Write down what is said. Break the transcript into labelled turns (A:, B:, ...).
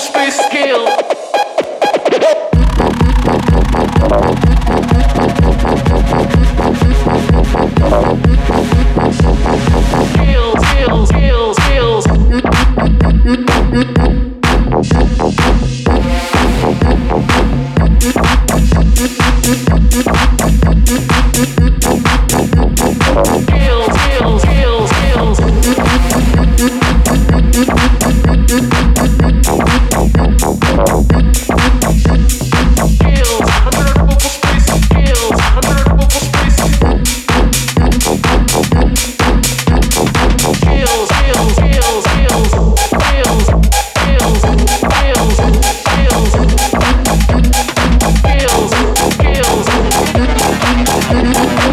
A: space